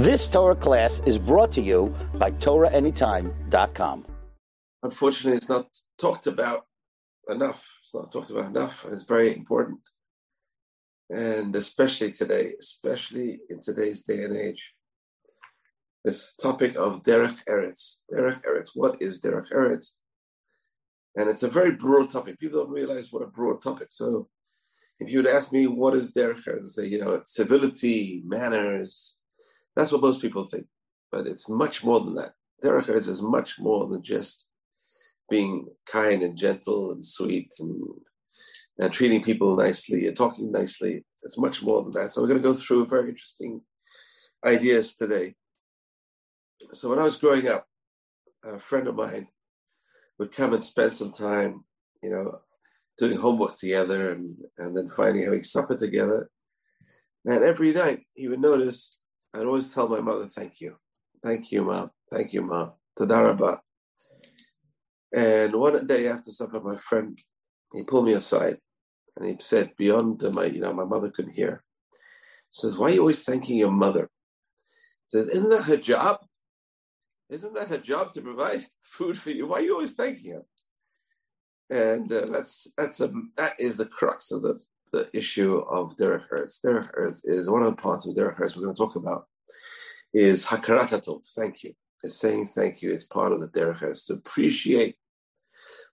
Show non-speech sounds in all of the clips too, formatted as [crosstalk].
This Torah class is brought to you by TorahAnytime.com. Unfortunately, it's not talked about enough. It's not talked about enough, and it's very important. And especially today, especially in today's day and age, this topic of Derech Eretz. Derech Eretz. What is Derech Eretz? And it's a very broad topic. People don't realize what a broad topic. So if you would ask me what is Derech Eretz, I say, you know, civility, manners, that's what most people think. But it's much more than that. Derech Eretz is much more than just being kind and gentle and sweet and, and treating people nicely and talking nicely. It's much more than that. So we're going to go through very interesting ideas today. So when I was growing up, a friend of mine would come and spend some time, you know, doing homework together and, and then finally having supper together. And every night he would notice, I'd always tell my mother, thank you. Thank you, mom. Thank you, mom. Tadaraba. And one day after supper, my friend, he pulled me aside and he said, beyond my, you know, my mother couldn't hear. He says, why are you always thanking your mother? He says, isn't that her job? Isn't that her job to provide [laughs] food for you? Why are you always thanking her? And uh, that's that's a that is the crux of the, the issue of Derech Eretz. Derech Eretz is one of the parts of Derech Eretz we're going to talk about is Hakarat thank you. Is saying thank you is part of the Derech Eretz. To appreciate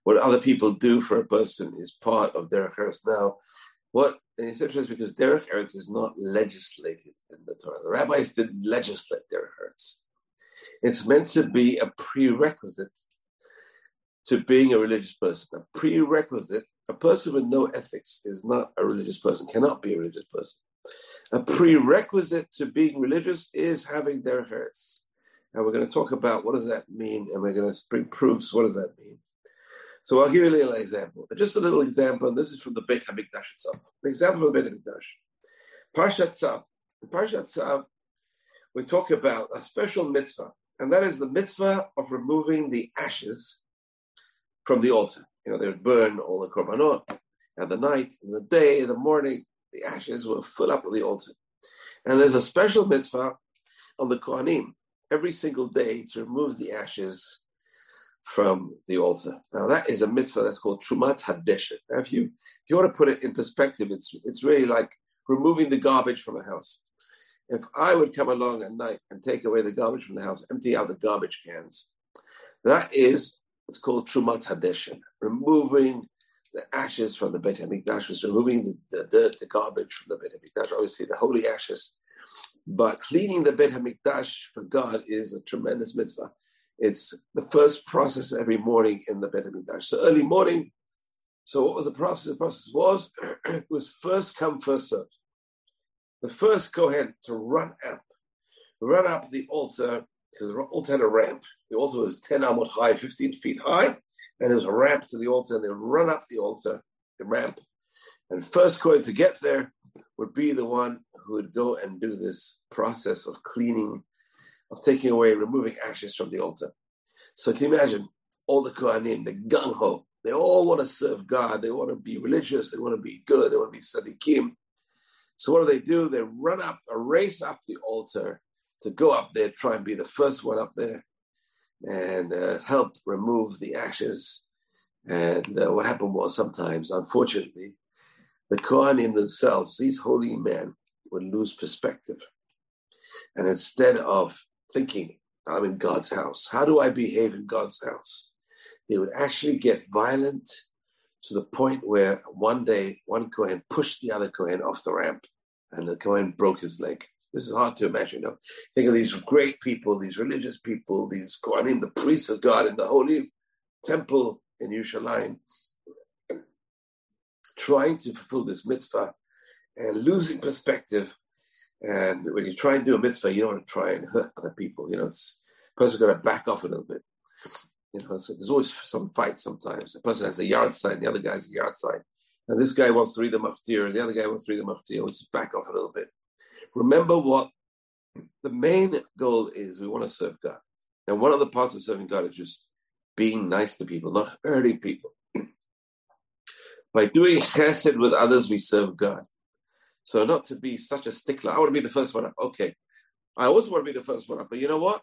what other people do for a person is part of Derech Eretz. Now, what and it's interesting because Derech Eretz is not legislated in the Torah. The rabbis didn't legislate Derech Eretz. It's meant to be a prerequisite to being a religious person. A prerequisite, a person with no ethics is not a religious person, cannot be a religious person. A prerequisite to being religious is having their hearts. And we're going to talk about what does that mean, and we're going to bring proofs. What does that mean? So I'll give you a little example. Just a little example, and this is from the Beit HaMikdash itself. An example of the Beit HaMikdash. Parshat Tzav. In Parshat Tzav, we talk about a special mitzvah and that is the mitzvah of removing the ashes from the altar. You know, they would burn all the korbanot at the night, in the day, in the morning, the ashes will fill up the altar. And there's a special mitzvah on the Kohanim every single day to remove the ashes from the altar. Now that is a mitzvah that's called Trumat Hadeshen. Now if you if you want to put it in perspective, it's it's really like removing the garbage from a house if I would come along at night and take away the garbage from the house, empty out the garbage cans, that is what's called Trumat Hadeshin, removing the ashes from the Beit HaMikdash, is removing the, the dirt, the garbage from the Beit HaMikdash, obviously the holy ashes. But cleaning the Beit HaMikdash for God is a tremendous mitzvah. It's the first process every morning in the Beit HaMikdash. So early morning, so what was the process? The process was, [clears throat] was first come, first served the first Kohen to run up, run up the altar, because the altar had a ramp. The altar was 10 amot high, 15 feet high, and there was a ramp to the altar, and they run up the altar, the ramp. And first Kohen to get there would be the one who would go and do this process of cleaning, of taking away, removing ashes from the altar. So can you imagine all the Kohanim, the gung ho, they all want to serve God, they want to be religious, they want to be good, they want to be tzaddikim. So what do they do? They run up, a race up the altar to go up there, try and be the first one up there, and uh, help remove the ashes. And uh, what happened was sometimes, unfortunately, the Kohanim themselves, these holy men, would lose perspective. And instead of thinking, I'm in God's house, how do I behave in God's house? They would actually get violent to the point where one day one Kohen pushed the other Kohen off the ramp and the Kohen broke his leg. This is hard to imagine. Think of these great people, these religious people, these Kohanim, the priests of God in the holy temple in Yerushalayim, trying to fulfill this mitzvah and losing perspective. And when you try and do a mitzvah, you don't want to try and hurt other people. You know, it's a person's got to back off a little bit. You know, so there's always some fight sometimes. The person has a yahrzeit, the other guy's a yahrzeit. And this guy wants to read the maftir, and the other guy wants to read the maftir. Let's just back off a little bit. Remember what the main goal is we want to serve God. And one of the parts of serving God is just being nice to people, not hurting people. [clears throat] By doing chesed with others, we serve God. So not to be such a stickler. I want to be the first one up. Okay, I always want to be the first one up, but you know what?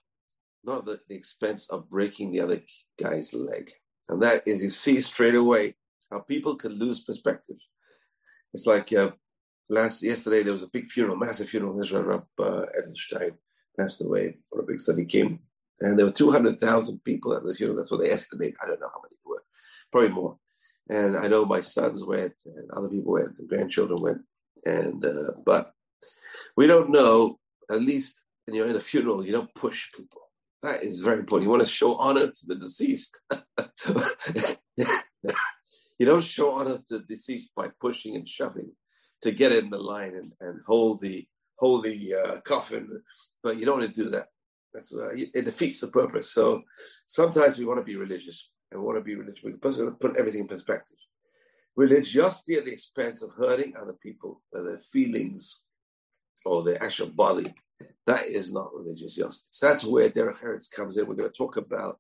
Not at the expense of breaking the other guy's leg. And that is, you see straight away how people can lose perspective. It's like uh, last yesterday there was a big funeral, massive funeral in Israel. Rab uh, Edelstein passed away. What a big son came, and there were two hundred thousand people at the funeral. That's what they estimate. I don't know how many there were, probably more. And I know my sons went, and other people went, and grandchildren went, and uh, but we don't know. At least when you're in a funeral, you don't push people. That is very important. You want to show honor to the deceased. [laughs] you don't show honor to the deceased by pushing and shoving to get in the line and, and hold the hold the uh, coffin, but you don't want to do that. That's uh, it defeats the purpose. So sometimes we want to be religious and want to be religious. To put everything in perspective. Religiosity at the expense of hurting other people, their feelings or their actual body, that is not religious justice. That's where Derech Eretz comes in. We're going to talk about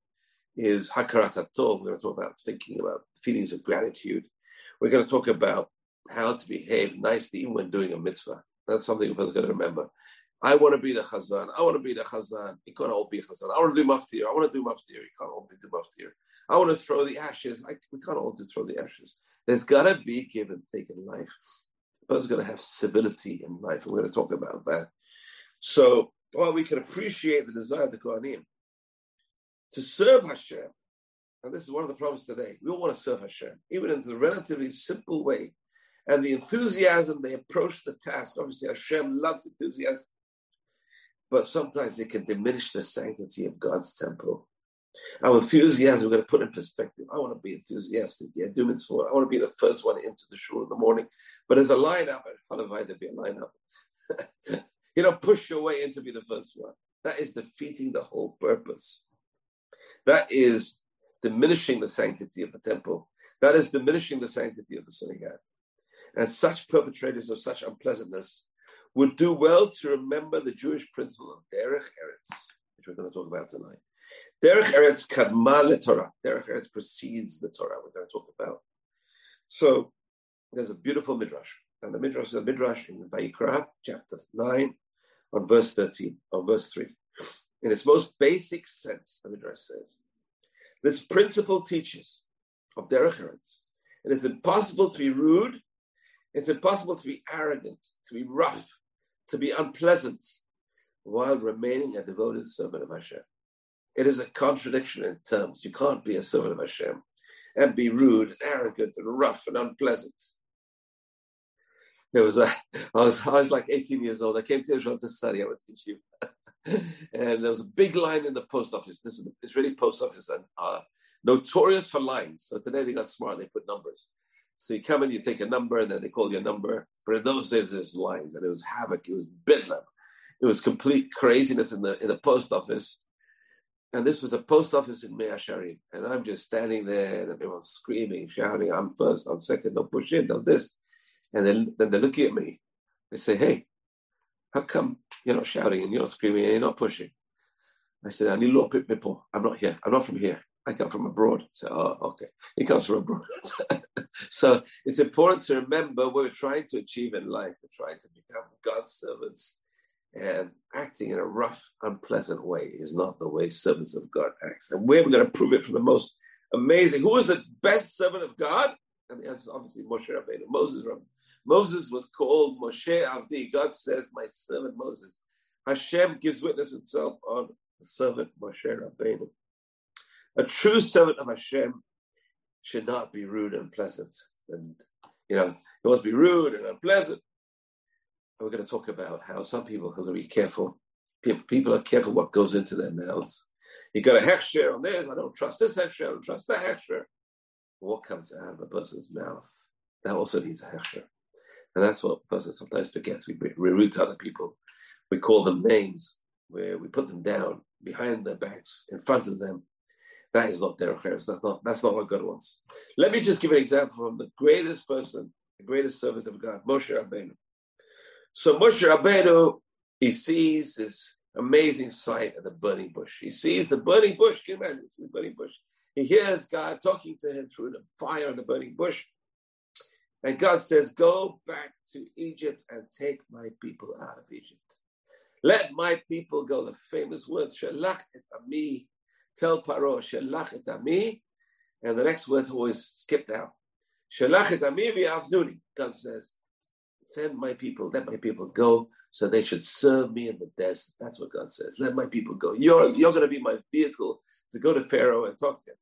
is hakarat. We're going to talk about thinking about feelings of gratitude. We're going to talk about how to behave nicely even when doing a mitzvah. That's something we're going to remember. I want to be the chazan. I want to be the chazan. You can't all be a chazan. I want to do maftir. I want to do maftir. You can't all be do maftir. I want to throw the ashes. I, we can't all do throw the ashes. There's got to be give and take in life. But it's going to have civility in life. We're going to talk about that. So while we can appreciate the desire of the Kohanim to serve Hashem, and this is one of the problems today, we all want to serve Hashem, even in a relatively simple way. And the enthusiasm they approach the task, obviously Hashem loves enthusiasm, but sometimes it can diminish the sanctity of God's temple. Our enthusiasm, we're going to put in perspective. I want to be enthusiastic. Yeah, do mitzvah. I want to be the first one into the shul in the morning. But as a lineup, how I there be a lineup? [laughs] you don't push your way in to be the first one. That is defeating the whole purpose. That is diminishing the sanctity of the temple. That is diminishing the sanctity of the synagogue. And such perpetrators of such unpleasantness would do well to remember the Jewish principle of Derech Eretz, which we're going to talk about tonight. Derech Eretz kadma Torah. Derech Eretz precedes the Torah. We're going to talk about. So there's a beautiful midrash, and the midrash is a midrash in Vayikra, chapter nine, on verse thirteen, on verse three. In its most basic sense, the midrash says, this principle teaches of Derech Eretz. It is impossible to be rude. It's impossible to be arrogant, to be rough, to be unpleasant, while remaining a devoted servant of Hashem. It is a contradiction in terms. You can't be a servant of Hashem and be rude and arrogant and rough and unpleasant. There was a, I was, I was like 18 years old. I came to Israel to study. I went to you, and there was a big line in the post office. This is the Israeli post office, and uh, notorious for lines. So today they got smart. They put numbers. So you come in, you take a number, and then they call your number. But in those days, there's lines, and it was havoc. It was bedlam. It was complete craziness in the in the post office and this was a post office in Mea Shearim. And I'm just standing there and everyone's screaming, shouting, I'm first, I'm second, don't push in, don't this. And then, then they're looking at me. They say, hey, how come you're not shouting and you're not screaming and you're not pushing? I said, I need a bit people. I'm not here. I'm not from here. I come from abroad. So, oh, okay. He comes from abroad. [laughs] so it's important to remember what we're trying to achieve in life. We're trying to become God's servants and acting in a rough, unpleasant way is not the way servants of God acts. And we're going to prove it from the most amazing. Who is the best servant of God? And the answer is obviously Moshe Rabbeinu. Moses, Moses was called Moshe Avdi. God says, my servant Moses. Hashem gives witness himself on the servant Moshe Rabbeinu. A true servant of Hashem should not be rude and pleasant. And, you know, he must be rude and unpleasant we're going to talk about how some people going to be careful. People are careful what goes into their mouths. You got a hechsher on this. I don't trust this hechsher. I don't trust that hechsher. What comes out of a person's mouth? That also needs a hechsher. And that's what a person sometimes forgets. We, we to other people. We call them names where we put them down behind their backs, in front of them. That is not their affairs. That's not, that's not what God wants. Let me just give an example from the greatest person, the greatest servant of God, Moshe Rabbeinu. So Moshe Rabbeinu, he sees this amazing sight of the burning bush. He sees the burning bush. Can you imagine? the burning bush. He hears God talking to him through the fire of the burning bush. And God says, Go back to Egypt and take my people out of Egypt. Let my people go. The famous word, Shalach et ami. Tell Paro, Shalach et ami. And the next word's always skipped out. Shalach et ami v'avduni. God says, send my people, let my people go so they should serve me in the desert. That's what God says. Let my people go. You're, you're going to be my vehicle to go to Pharaoh and talk to him.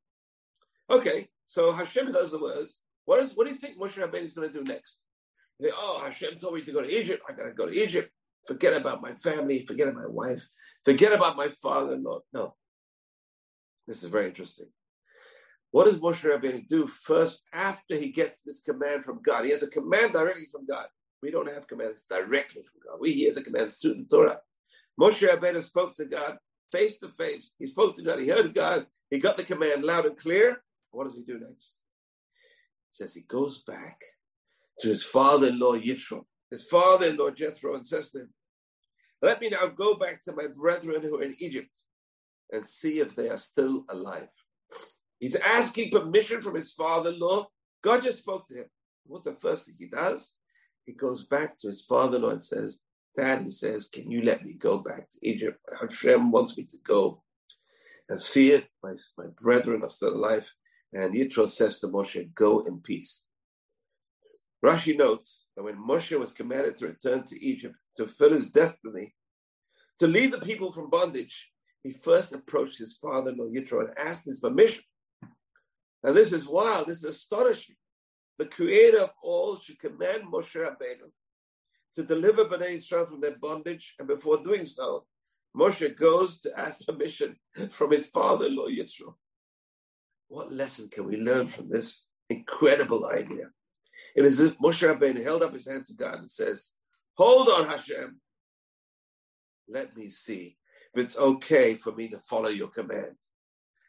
Okay, so Hashem does the words. What, is, what do you think Moshe Rabbeinu is going to do next? They, oh, Hashem told me to go to Egypt. I got to go to Egypt. Forget about my family. Forget about my wife. Forget about my father-in-law. No. This is very interesting. What does Moshe Rabbeinu do first after he gets this command from God? He has a command directly from God. We don't have commands directly from God. We hear the commands through the Torah. Moshe Rabbeinu spoke to God face to face. He spoke to God. He heard God. He got the command loud and clear. What does he do next? He says he goes back to his father-in-law Yitro, his father-in-law Jethro, and says to him, "Let me now go back to my brethren who are in Egypt and see if they are still alive." He's asking permission from his father-in-law. God just spoke to him. What's the first thing he does? He goes back to his father-in-law and says, Dad, he says, can you let me go back to Egypt? Hashem wants me to go and see it. My, my brethren are still alive. And Yitro says to Moshe, go in peace. Rashi notes that when Moshe was commanded to return to Egypt to fulfill his destiny, to lead the people from bondage, he first approached his father-in-law Yitro and asked his permission. Now this is wild. This is astonishing. The creator of all should command Moshe Rabbeinu to deliver Bnei Israel from their bondage. And before doing so, Moshe goes to ask permission from his father-in-law Yitro. What lesson can we learn from this incredible idea? It is if Moshe Rabbeinu held up his hand to God and says, Hold on, Hashem. Let me see if it's okay for me to follow your command.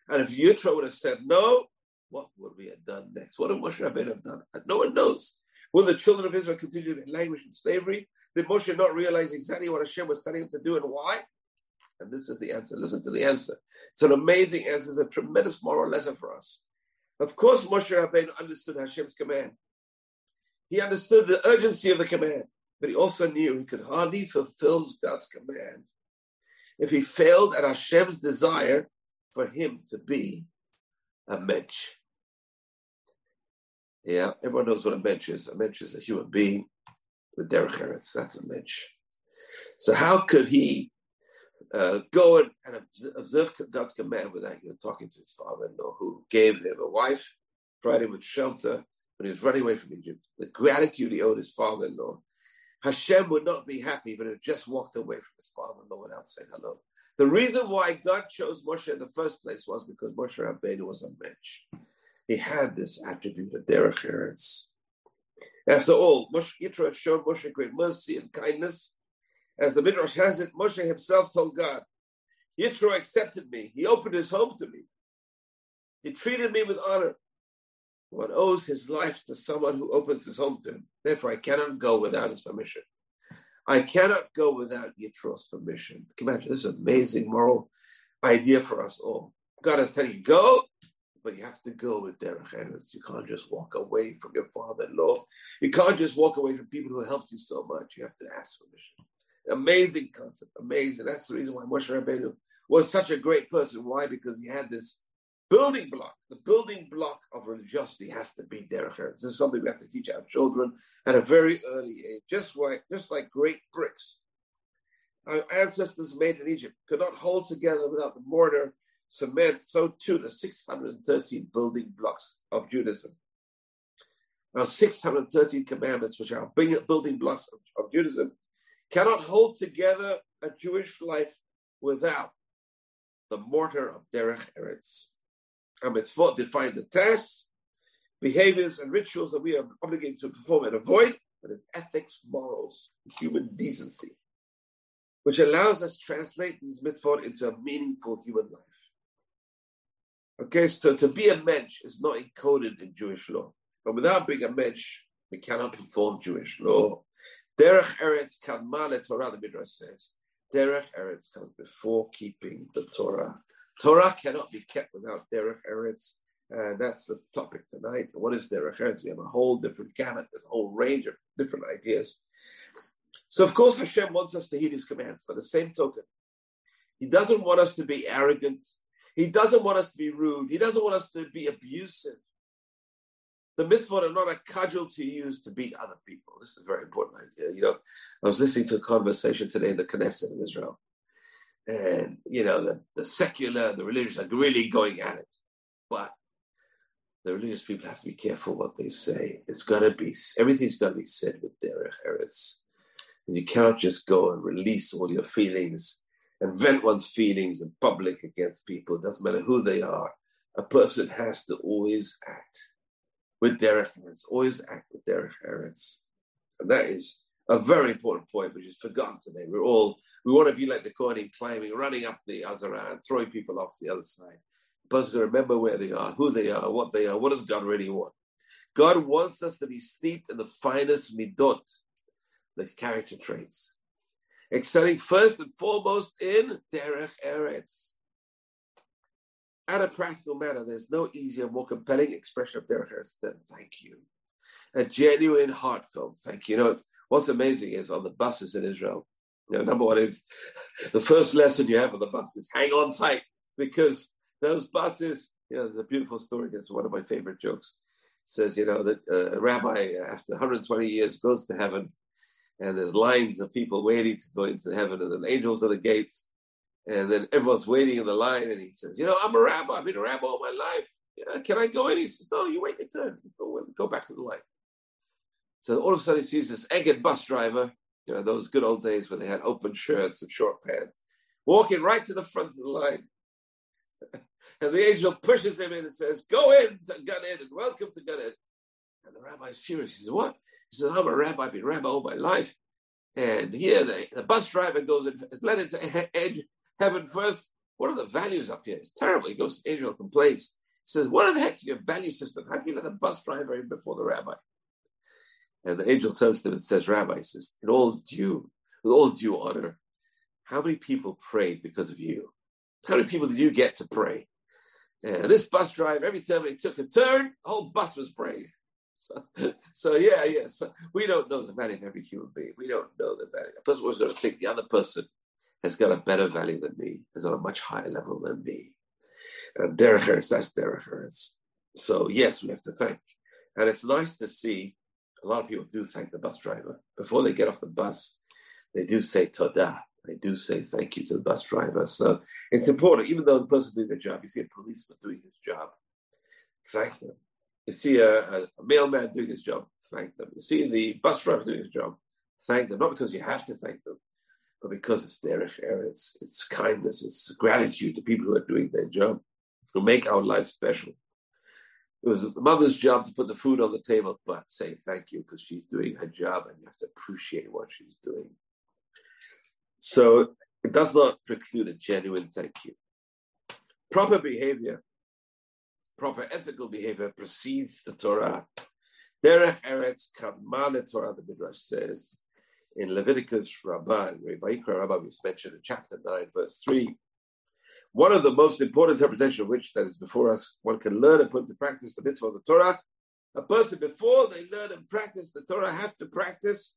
And if Yitro would have said no, what would we have done next? What would Moshe Rabbeinu have done? No one knows. Will the children of Israel continue in language and slavery? Did Moshe not realize exactly what Hashem was telling him to do and why? And this is the answer. Listen to the answer. It's an amazing answer. It's a tremendous moral lesson for us. Of course, Moshe Rabbeinu understood Hashem's command. He understood the urgency of the command, but he also knew he could hardly fulfill God's command if he failed at Hashem's desire for him to be a mensch. Yeah, everyone knows what a mensch is. A mensch is a human being with derech eretz. That's a mensch. So how could he uh, go and, observe God's command without even talking to his father-in-law, who gave him a wife, provided him with shelter when he was running away from Egypt? The gratitude he owed his father-in-law. Hashem would not be happy, but he just walked away from his father-in-law without saying hello. The reason why God chose Moshe in the first place was because Moshe Rabbeinu was a mensch. He had this attribute of derech eretz. After all, Moshe Yitro had shown Moshe great mercy and kindness. As the Midrash has it, Moshe himself told God, Yitro accepted me. He opened his home to me. He treated me with honor. One owes his life to someone who opens his home to him. Therefore, I cannot go without his permission. I cannot go without Yitro's permission. Can imagine this amazing moral idea for us all? God is telling you, go, but you have to go with derech eretz. You can't just walk away from your father-in-law. You can't just walk away from people who helped you so much. You have to ask permission. Amazing concept, amazing. That's the reason why Moshe Rabbeinu was such a great person. Why? Because he had this building block. The building block of religiosity has to be derech eretz. This is something we have to teach our children at a very early age. Just like, just like great bricks. Our ancestors made in Egypt could not hold together without the mortar, cement. So too the 613 building blocks of Judaism. Our 613 commandments, which are building blocks of, of Judaism, cannot hold together a Jewish life without the mortar of derech eretz mitzvot define the tasks, behaviors, and rituals that we are obligated to perform and avoid, but it's ethics, morals, human decency, which allows us to translate these mitzvot into a meaningful human life. Okay, so to be a mensch is not encoded in Jewish law. But without being a mensch, we cannot perform Jewish law. Derech Eretz Kadma Torah, the Midrash says. Derech Eretz comes before keeping the Torah. Torah cannot be kept without derech eretz. And that's the topic tonight. What is derech eretz? We have a whole different gamut, a whole range of different ideas. So, of course, Hashem wants us to heed his commands. By the same token, he doesn't want us to be arrogant. He doesn't want us to be rude. He doesn't want us to be abusive. The mitzvot are not a cudgel to use to beat other people. This is a very important idea. You know, I was listening to a conversation today in the Knesset in Israel. And, you know, the, the secular, the religious are really going at it. But the religious people have to be careful what they say. It's got to be, everything's got to be said with derech eretz. And you cannot just go and release all your feelings and vent one's feelings in public against people. It doesn't matter who they are. A person has to always act with derech eretz, always act with derech eretz. And that is a very important point, which is forgotten today. We're all, we want to be like the Kohanim climbing, running up the Azara and throwing people off the other side. Person's going to remember where they are, who they are, what they are, what does God really want? God wants us to be steeped in the finest midot, the character traits, excelling first and foremost in derech eretz. At a practical matter, there's no easier, more compelling expression of derech eretz than thank you, a genuine, heartfelt thank you. You know, what's amazing is on the buses in Israel. You know, number one is the first lesson you have on the bus is hang on tight because those buses. You know, there's a beautiful story. It's one of my favorite jokes. It says, you know, that uh, a rabbi after 120 years goes to heaven and there's lines of people waiting to go into heaven, and then angels at the gates, and then everyone's waiting in the line, and he says, "You know, I'm a rabbi. I've been a rabbi all my life. Yeah, can I go in?" He says, "No, you wait your turn. Go, go back to the line." So all of a sudden, he sees this Egged bus driver. You know, those good old days where they had open shirts and short pants, walking right to the front of the line. [laughs] and the angel pushes him in and says, Go in to Gan and welcome to Gan Eden. And the rabbi is furious. He says, What? He says, I'm a rabbi, I've been a rabbi all my life. And here the, the bus driver goes and is led into heaven first. What are the values up here? It's terrible. He goes to Israel, complains. He says, What in the heck is your value system? How can you let the bus driver in before the rabbi? And the angel tells him and says, Rabbi, says, in all due, with all due honor, how many people prayed because of you? How many people did you get to pray? And this bus driver, every time he took a turn, the whole bus was praying. [laughs] So, so yeah, yeah. So we don't know the value of every human being. We don't know the value. A person always going to think the other person has got a better value than me, is on a much higher level than me. And derech eretz, that's derech eretz. So yes, we have to thank. And it's nice to see a lot of people do thank the bus driver. Before they get off the bus, they do say todah. They do say thank you to the bus driver. So it's important, even though the person's doing their job. You see a policeman doing his job, thank them you see a, a, mailman doing his job, thank them. You see the bus driver doing his job, thank them. Not because you have to thank them, but because it's their it's it's kindness, it's gratitude to people who are doing their job, who make our life special. It was the mother's job to put the food on the table, but say thank you because she's doing her job and you have to appreciate what she's doing. So it does not preclude a genuine thank you. Proper behavior proper ethical behavior precedes the Torah. Derech Eretz Kamale Torah, the Midrash says in Leviticus Rabbah, Rabbah, we mentioned in chapter 9, verse 3. One of the most important interpretation of which that is before us, one can learn and put into practice the mitzvah of the Torah. A person, before they learn and practice the Torah, have to practice.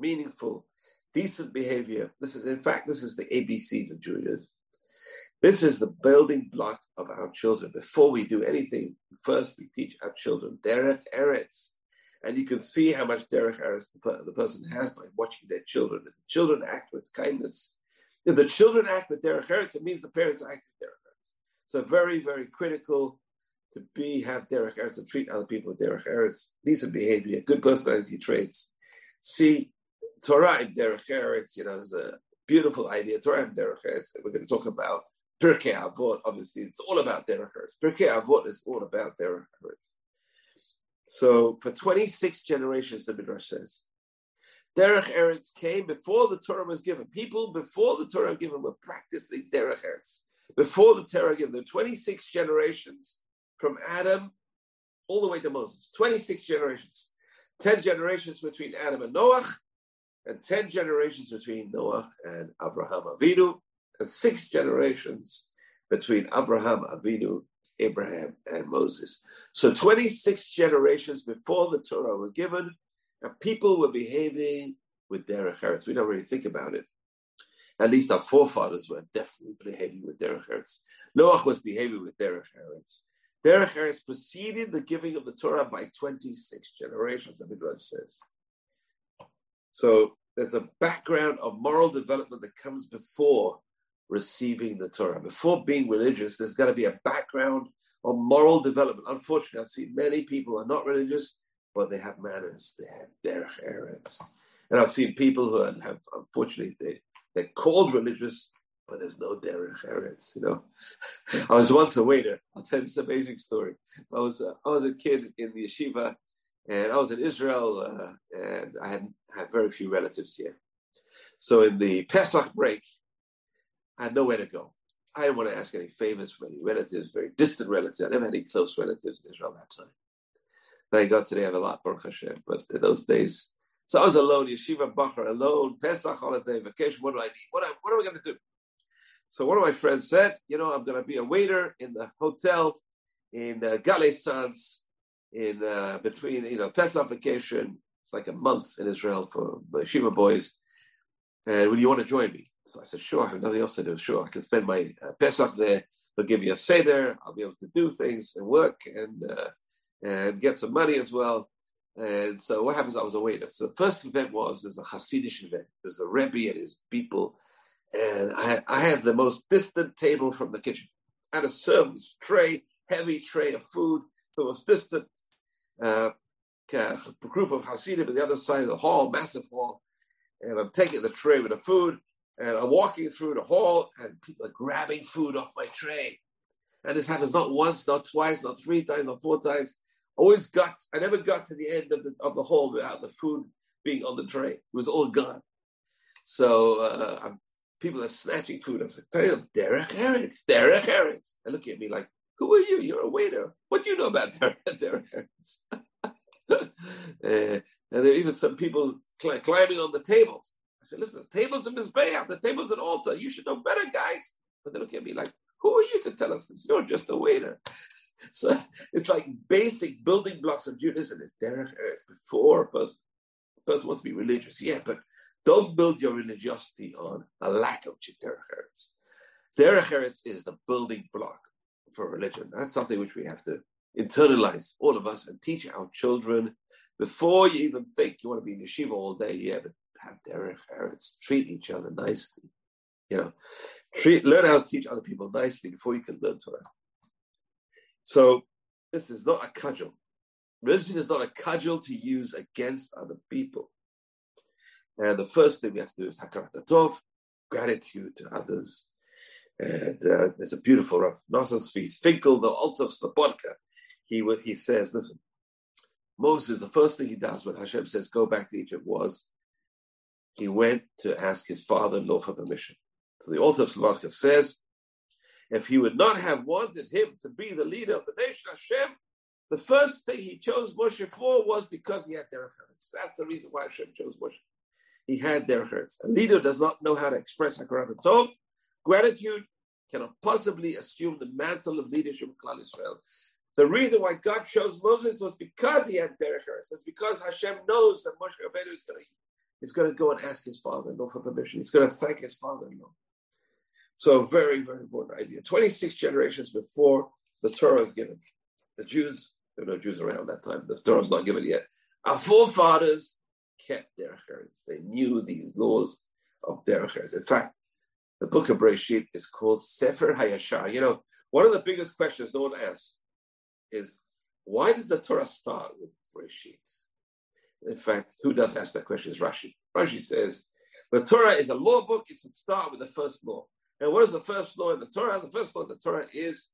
Meaningful, decent behavior. This is, in fact, this is the ABCs of Judaism. This is the building block of our children. Before we do anything, first we teach our children derech eretz. And you can see how much derech eretz the, the person has by watching their children. If the children act with kindness, if the children act with derech eretz, it means the parents act with derech eretz. So very, very critical to be have derech eretz and treat other people with derech eretz, decent behavior, good personality traits. See Torah and derech eretz. You know, there's a beautiful idea. Torah and derech eretz. We're going to talk about Pirkei Avot, obviously, it's all about Derech Eretz. Pirkei Avot is all about Derech Eretz. So for 26 generations, the Midrash says, Derech Eretz came before the Torah was given. People before the Torah given were practicing Derech Eretz. Before the Torah given, there were 26 generations from Adam all the way to Moses. 26 generations. 10 generations between Adam and Noah, and 10 generations between Noah and Abraham Avinu, and six generations between Abraham, Avinu, Abraham, and Moses. So 26 generations before the Torah were given, people were behaving with Derech Eretz. We don't really think about it. At least our forefathers were definitely behaving with Derech Eretz. Noach was behaving with Derech Eretz. Derech Eretz preceded the giving of the Torah by 26 generations, the Midrash says. So there's a background of moral development that comes before receiving the Torah. Before being religious, there's got to be a background of moral development. Unfortunately, I've seen many people are not religious, but they have manners. They have derech eretz. And I've seen people who have, unfortunately, they, they're called religious, but there's no derech eretz. You know, [laughs] I was once a waiter. I'll tell you this amazing story. I was uh, I was a kid in the yeshiva, and I was in Israel, uh, and I had had very few relatives here. So in the Pesach break, I had nowhere to go. I didn't want to ask any favors from any relatives, very distant relatives. I never had any close relatives in Israel that time. Thank God today I have a lot, Baruch Hashem. But those days, so I was alone, yeshiva bachur, alone, Pesach holiday, vacation. What do I need? What, I, what am I going to do? So one of my friends said, you know, I'm going to be a waiter in the hotel in uh, in uh, between, you know, Pesach vacation. It's like a month in Israel for yeshiva boys. And would you want to join me? So I said, sure. I have nothing else to do. Sure, I can spend my uh, Pesach there. They'll give me a seder. I'll be able to do things and work and uh, and get some money as well. And so what happens? I was a waiter. So the first event was there's a Hasidic event. There's a Rebbe and his people, and I had, I had the most distant table from the kitchen. I had a service tray, heavy tray of food, the most distant uh, group of Hasidim on the other side of the hall, massive hall and I'm taking the tray with the food, and I'm walking through the hall, and people are grabbing food off my tray. And this happens not once, not twice, not three times, not four times. Always got, I never got to the end of the of the hall without the food being on the tray. It was all gone. So uh, people are snatching food. I was like, tell them, Derech Eretz, Derech Eretz. And look at me like, who are you? You're a waiter. What do you know about [laughs] Derek, Derek uh, [laughs] and there are even some people climbing on the tables. I said, listen, the tables in this Mizbeach, the tables an altar. You should know better, guys. But they look at me like, who are you to tell us this? You're just a waiter. [laughs] So it's like basic building blocks of Judaism. It's derech eretz before a person, a person wants to be religious. Yeah, but don't build your religiosity on a lack of derech eretz. Derech eretz is the building block for religion. That's something which we have to internalize, all of us, and teach our children before you even think you want to be in yeshiva all day, yeah, but have derech eretz, treat each other nicely. You know, treat, learn how to teach other people nicely before you can learn Torah. So this is not a cudgel. Religion is not a cudgel to use against other people. And the first thing we have to do is hakarat tov, gratitude to others. And uh, there's a beautiful Rav Nosson feast. Finkel, the Alter of Slobodka, he he says, listen, Moses, the first thing he does when Hashem says, go back to Egypt was he went to ask his father-in-law for permission. So the Alter of Slobodka says, if he would not have wanted him to be the leader of the nation, Hashem, the first thing he chose Moshe for was because he had derech eretz. That's the reason why Hashem chose Moshe. He had derech eretz. A leader does not know how to express hakarat tov. Gratitude cannot possibly assume the mantle of leadership of Klal Israel. The reason why God chose Moses was because he had derech eretz. Was because Hashem knows that Moshe Rabbeinu is going to he's going to go and ask his father-in-law for permission. He's going to thank his father-in-law. So very very important idea. Twenty six generations before the Torah is given, the Jews there were no Jews around that time. The Torah was not given yet. Our forefathers kept derech eretz. They knew these laws of derech eretz. In fact, the book of Breshit is called Sefer Hayashar. You know, one of the biggest questions no one asks is why does the Torah start with Breshit? In fact, who does ask that question is Rashi. Rashi says the Torah is a law book. It should start with the first law. And what is the first law in the Torah? The first law in the Torah is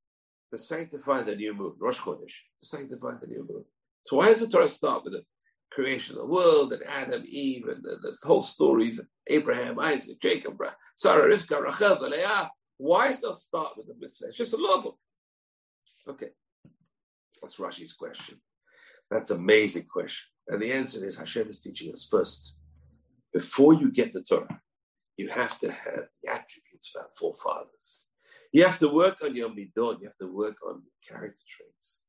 to sanctify the new moon, Rosh Chodesh, to sanctify the new moon. So why does the Torah start with the creation of the world and Adam, Eve, and the, the whole stories of Abraham, Isaac, Jacob, Sarah, Rivka, Rachel, Leah? Why does it start with the mitzvah? It's just a law book. Okay. That's Rashi's question. That's an amazing question. And the answer is Hashem is teaching us first. Before you get the Torah, you have to have the attributes of our forefathers. You have to work on your midon. You have to work on your character traits.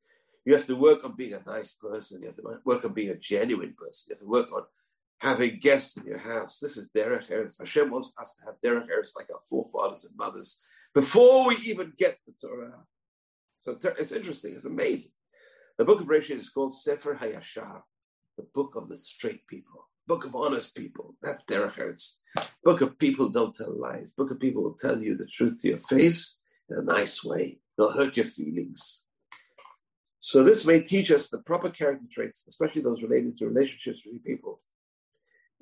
You have to work on being a nice person. You have to work on being a genuine person. You have to work on having guests in your house. This is Derech Eretz. Hashem wants us to have Derech Eretz like our forefathers and mothers before we even get the Torah. So it's interesting. It's amazing. The book of Bereshit is called Sefer Hayashar, the book of the straight people, book of honest people. That's Derech Eretz. Book of people don't tell lies. Book of people who tell you the truth to your face in a nice way. They'll hurt your feelings. So this may teach us the proper character traits, especially those related to relationships with people.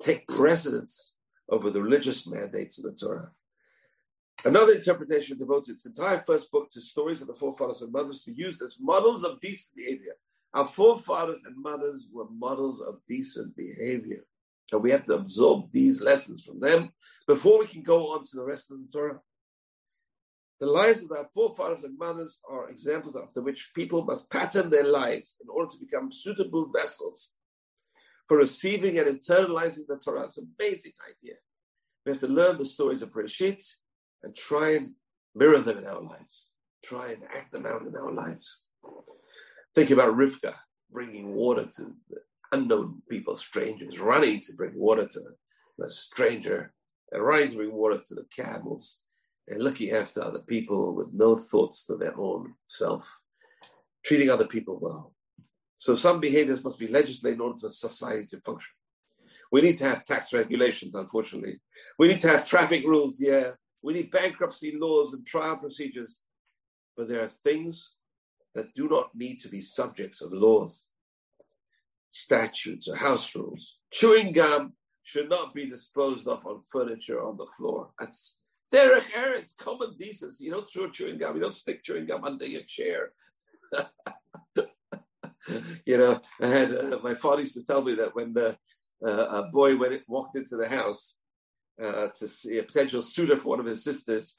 Take precedence over the religious mandates of the Torah. Another interpretation devotes its entire first book to stories of the forefathers and mothers to be used as models of decent behavior. Our forefathers and mothers were models of decent behavior. And we have to absorb these lessons from them before we can go on to the rest of the Torah. The lives of our forefathers and mothers are examples after which people must pattern their lives in order to become suitable vessels for receiving and internalizing the Torah. It's amazing idea. We have to learn the stories of Bereshit and try and mirror them in our lives, try and act them out in our lives. Think about Rivka bringing water to the unknown people, strangers, running to bring water to the stranger, and running to bring water to the camels and looking after other people with no thoughts to their own self, treating other people well. So some behaviors must be legislated in order for society to function. We need to have tax regulations, unfortunately. We need to have traffic rules, yeah. We need bankruptcy laws and trial procedures. But there are things that do not need to be subjects of laws, statutes, or house rules. Chewing gum should not be disposed of on furniture on the floor. That's Derech Eretz, common decency. You don't throw chewing gum. You don't stick chewing gum under your chair. [laughs] you know, I had uh, my father used to tell me that when the, uh, a boy when it walked into the house uh, to see a potential suitor for one of his sisters,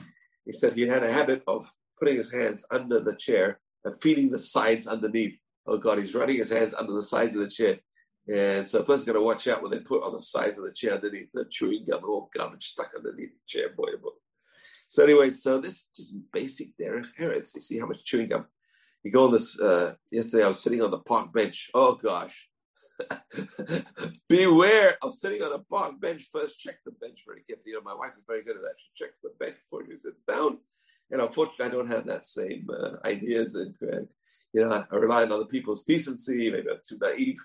he said he had a habit of putting his hands under the chair and feeling the sides underneath. Oh God, he's running his hands under the sides of the chair. And so a person's got to watch out when they put on the sides of the chair underneath the chewing gum, and all garbage stuck underneath the chair, boy, boy. So anyway, so this is just basic Derech Eretz. You see how much chewing gum. You go on this, uh, yesterday I was sitting on the park bench. Oh gosh. [laughs] Beware of sitting on a park bench. First, check the bench very carefully. You know, my wife is very good at that. She checks the bench before she sits down. And unfortunately, I don't have that same uh, ideas. And, you know, I rely on other people's decency. Maybe I'm too naive.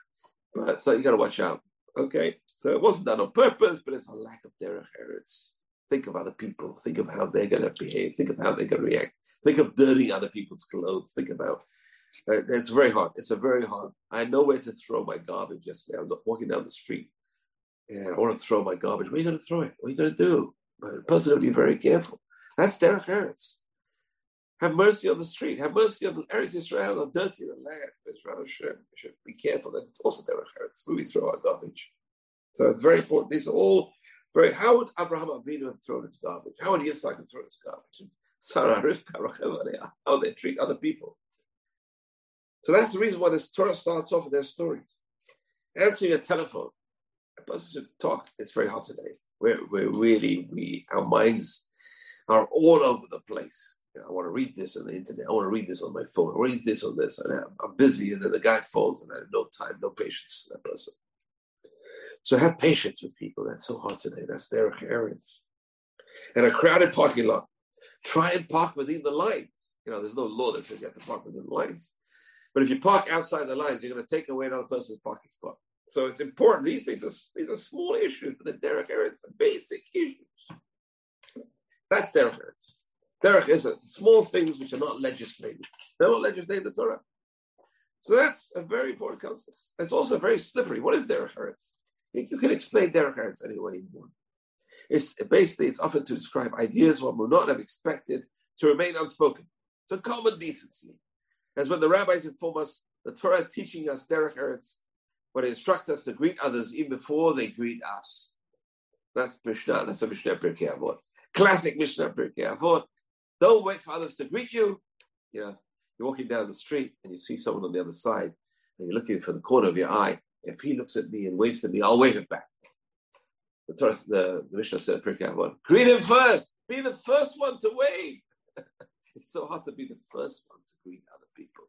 But so you got to watch out. Okay, so it wasn't done on purpose, but it's a lack of derech eretz. Think of other people. Think of how they're going to behave. Think of how they're going to react. Think of dirty other people's clothes. Think about. Uh, it's very hard. It's a very hard. I know where to throw my garbage. Yesterday, I'm walking down the street, and I want to throw my garbage. Where are you going to throw it? What are you going to do? But the person will be very careful. That's derech eretz. Have mercy on the street. Have mercy on Eretz Israel, on dirty the land. Israel Hashem. We should be careful. That's also derech eretz, we throw our garbage. So it's very important. These are all very. How would Abraham Avinu have thrown his garbage? How would Yitzhak have thrown his garbage? [laughs] Sarah, Rivka, [laughs] how they treat other people. So that's the reason why this Torah starts off with their stories. Answering a telephone, a person should talk. It's very hard today. We're, we're really, we, our minds are all over the place. I want to read this on the internet. I want to read this on my phone. I read this on this. And I'm busy. And then the guy phones and I have no time, no patience that person. So have patience with people. That's so hard today. That's derech eretz. In a crowded parking lot, try and park within the lines. You know, there's no law that says you have to park within the lines. But if you park outside the lines, you're going to take away another person's parking spot. So it's important. These things are these are small issues, but the derech eretz are basic issues. That's derech eretz. Derech is small things which are not legislated. They're not legislated in the Torah. So that's a very important concept. It's also very slippery. What is derech? You can explain derech eretz any way you want. It's basically it's often to describe ideas one would not have expected to remain unspoken. It's a common decency. As when the rabbis inform us, the Torah is teaching us derech eretz, when it instructs us to greet others even before they greet us. That's Mishnah. That's a Mishnah Pirkei Avot. Classic Mishnah Pirkei Avot. Don't wait for others to greet you. Know, you're walking down the street and you see someone on the other side and you're looking for the corner of your eye. If he looks at me and waves to me, I'll wave it back. The, Torah, the, the Mishnah said, greet him first. Be the first one to wave. [laughs] it's so hard to be the first one to greet other people.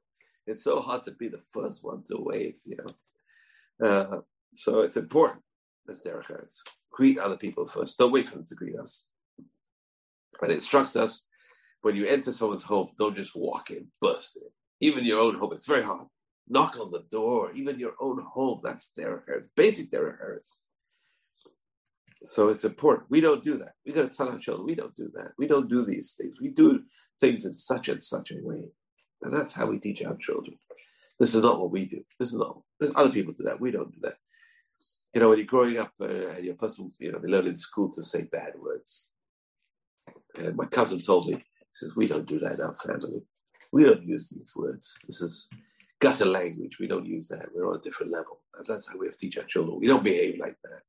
It's so hard to be the first one to wave, you know. Uh, so it's important. That's derech eretz. Greet other people first. Don't wait for them to greet us. But it instructs us when you enter someone's home, don't just walk in, bust in. Even your own home, it's very hard. Knock on the door, even your own home. That's derech eretz, basic derech eretz. So it's important. We don't do that. We got to tell our children we don't do that. We don't do these things. We do things in such and such a way, and that's how we teach our children. This is not what we do. This is not. Other people do that. We don't do that. You know, when you're growing up uh, and your person, you know, they learn in school to say bad words. And my cousin told me, says, we don't do that in our family. We don't use these words. This is gutter language. We don't use that. We're on a different level. And that's how we have to teach our children. We don't behave like that.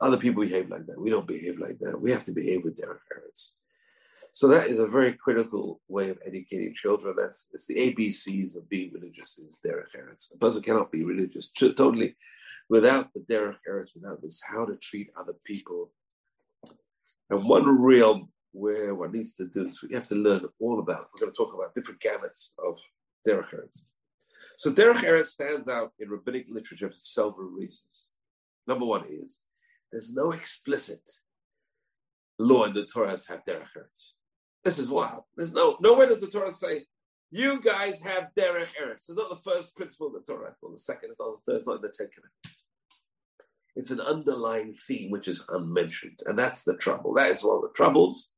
Other people behave like that. We don't behave like that. We have to behave with their parents. So that is a very critical way of educating children. That's it's the ABCs of being religious is derech eretz. A person cannot be religious totally without the derech eretz, without this how to treat other people. And one realm where one needs to do this, we have to learn all about. We're going to talk about different gamuts of derech eretz. So derech eretz stands out in rabbinic literature for several reasons. Number one is there's no explicit law in the Torah to have derech eretz. This is wild. There's no nowhere does the Torah say you guys have derech eretz. It's not the first principle of the Torah. It's not the second. It's not the third. It's not the Ten Commandments. It's an underlying theme which is unmentioned, and that's the trouble. That is one of the troubles.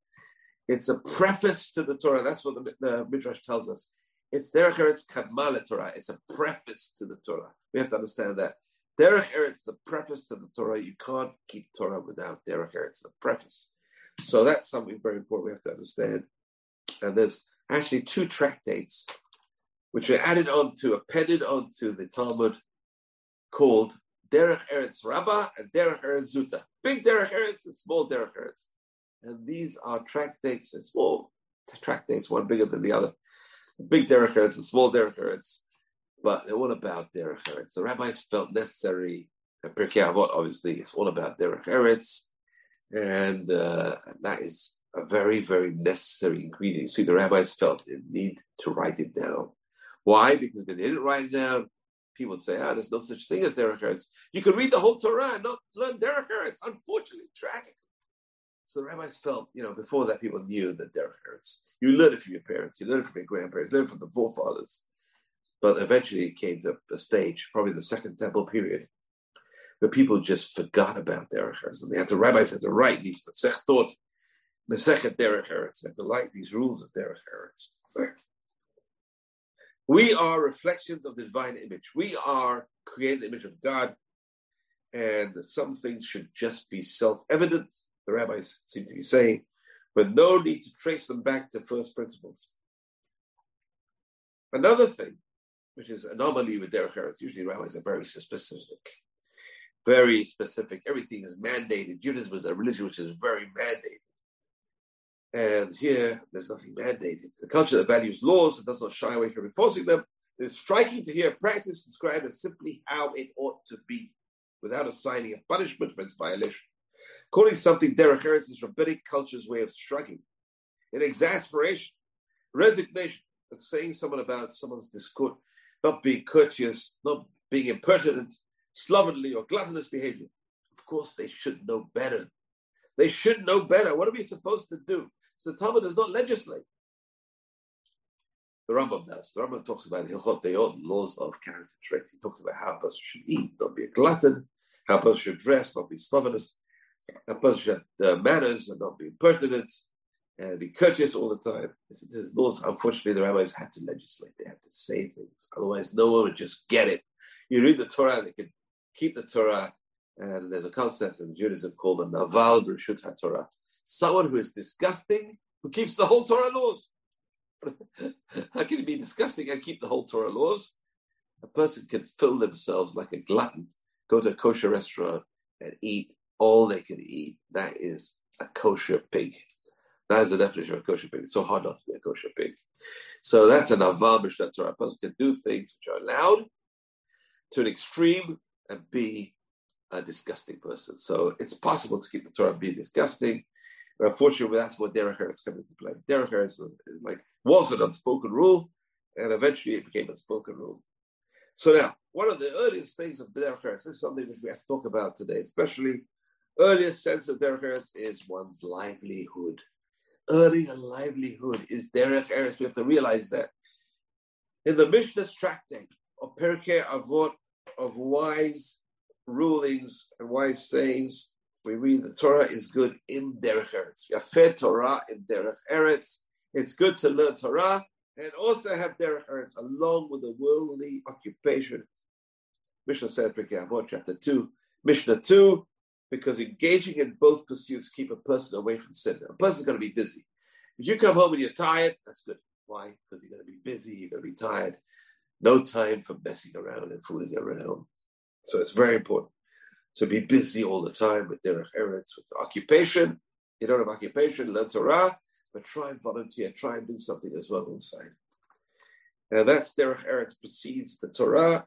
It's a preface to the Torah. That's what the, the Midrash tells us. It's derech eretz kadma Torah. It's a preface to the Torah. We have to understand that Derech Eretz, is the preface to the Torah, you can't keep Torah without Derech Eretz, the preface. So that's something very important we have to understand. And there's actually two tractates which are added on to, appended onto the Talmud called Derech Eretz Rabbah and Derech Eretz Zuta. Big Derech Eretz and small Derech Eretz. And these are tractates, small tractates, one bigger than the other. Big Derech Eretz and small Derech Eretz but they're all about derech eretz. The rabbis felt necessary. Pirkei Avot, obviously, is all about derech eretz, and uh, that is a very, very necessary ingredient. See, the rabbis felt the need to write it down. Why? Because if they didn't write it down, people would say, "Ah, there's no such thing as derech eretz." You could read the whole Torah and not learn derech eretz. Unfortunately, tragic. So the rabbis felt, you know, before that, people knew that derech eretz. You learn it from your parents, you learn it from your grandparents, you learn from the forefathers. But eventually it came to a stage, probably the Second Temple period, where people just forgot about derech eretz, and they had to rabbis had to write these masechtot, masechet derech eretz, had to write these rules of derech eretz. We are reflections of the divine image. We are created image of God, and some things should just be self-evident. The rabbis seem to be saying, but no need to trace them back to first principles. Another thing which is anomaly with Derech Eretz. Usually rabbis are very specific, very specific. Everything is mandated. Judaism is a religion which is very mandated. And here, there's nothing mandated. The culture that values laws and does not shy away from enforcing them is striking to hear practice described as simply how it ought to be, without assigning a punishment for its violation. Calling something derech eretz is rabbinic culture's way of shrugging, in exasperation, resignation, saying someone about someone's discord, not being courteous, not being impertinent, slovenly, or gluttonous behavior. Of course, they should know better. They should know better. What are we supposed to do? So the Talmud does not legislate. The Rambam does. The Rambam talks about Hilchot Deot, laws of character traits. He talks about how a person should eat, not be a glutton, how a person should dress, not be slovenous, how a person should have manners and not be impertinent, and be courteous all the time. This, this laws, unfortunately, the rabbis had to legislate. They had to say things. Otherwise, no one would just get it. You read the Torah, they can keep the Torah, and there's a concept in Judaism called a naval b'reshut Torah. Someone who is disgusting, who keeps the whole Torah laws. [laughs] How can it be disgusting and keep the whole Torah laws? A person can fill themselves like a glutton, go to a kosher restaurant and eat all they can eat. That is a kosher pig. That is the definition of a kosher pig. It's so hard not to be a kosher pig. So that's a naval b'reshut Torah. A person can do things which are allowed to an extreme and be a disgusting person. So it's possible to keep the Torah and be disgusting. But unfortunately, that's what derech eretz comes into play. Derech eretz is like was an unspoken rule, and eventually it became a spoken rule. So now one of the earliest things of Derech Eretz, this is something that we have to talk about today, especially earliest sense of Derech Eretz is one's livelihood. Earning a livelihood is Derech Eretz. We have to realize that. In the Mishnah's tractate of Pirkei Avot, of wise rulings and wise sayings, we read the Torah is good in Derech Eretz. Yafet Torah in Derech Eretz. It's good to learn Torah and also have Derech Eretz along with the worldly occupation. Mishnah said, Pirkei Avot, chapter 2, Mishnah 2, because engaging in both pursuits keep a person away from sin. A person's going to be busy. If you come home and you're tired, that's good. Why? Because you're going to be busy, you're going to be tired. No time for messing around and fooling around. So it's very important to be busy all the time with derech eretz, with occupation. You don't have occupation, learn Torah, but try and volunteer, try and do something as well inside. And that's derech eretz precedes the Torah.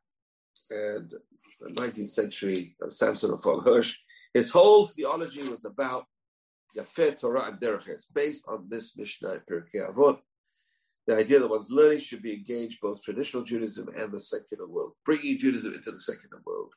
And the 19th century, uh, of Samson Raphael Hirsch, his whole theology was about Yafet Torah and Derech Eretz, based on this Mishnah Pirkei Avot. The idea that one's learning should be engaged both traditional Judaism and the secular world, bringing Judaism into the secular world.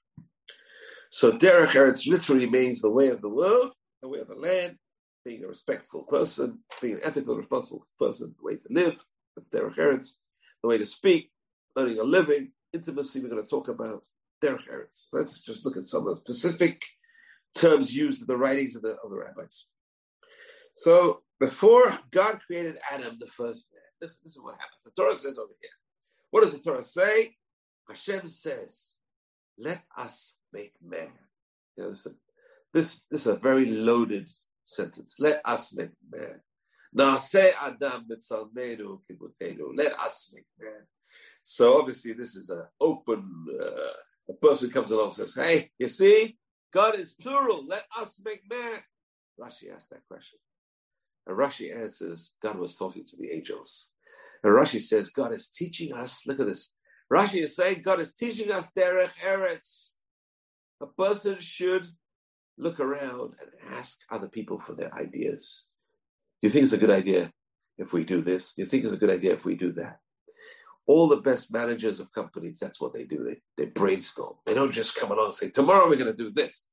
So Derech Eretz literally means the way of the world, the way of the land, being a respectful person, being an ethical, responsible person, the way to live. That's Derech Eretz. The way to speak, earning a living, intimacy. We're going to talk about Derech Eretz. Let's just look at some of the specific terms used in the writings of the, of the rabbis. So before God created Adam, the first man, this, this, is what happens. The Torah says over here. What does the Torah say? Hashem says, "Let us make man." You know, this, this, this is a very loaded sentence. Let us make man. Naaseh Adam. Let us make man. So obviously, this is an open. Uh, a person comes along and says, "Hey, you see, God is plural. Let us make man." Rashi asked that question. And Rashi answers, God was talking to the angels. And Rashi says, God is teaching us, look at this. Rashi is saying, God is teaching us derech eretz. A person should look around and ask other people for their ideas. Do you think it's a good idea if we do this? Do you think it's a good idea if we do that? All the best managers of companies, that's what they do. They, they brainstorm. They don't just come along and say, tomorrow we're going to do this.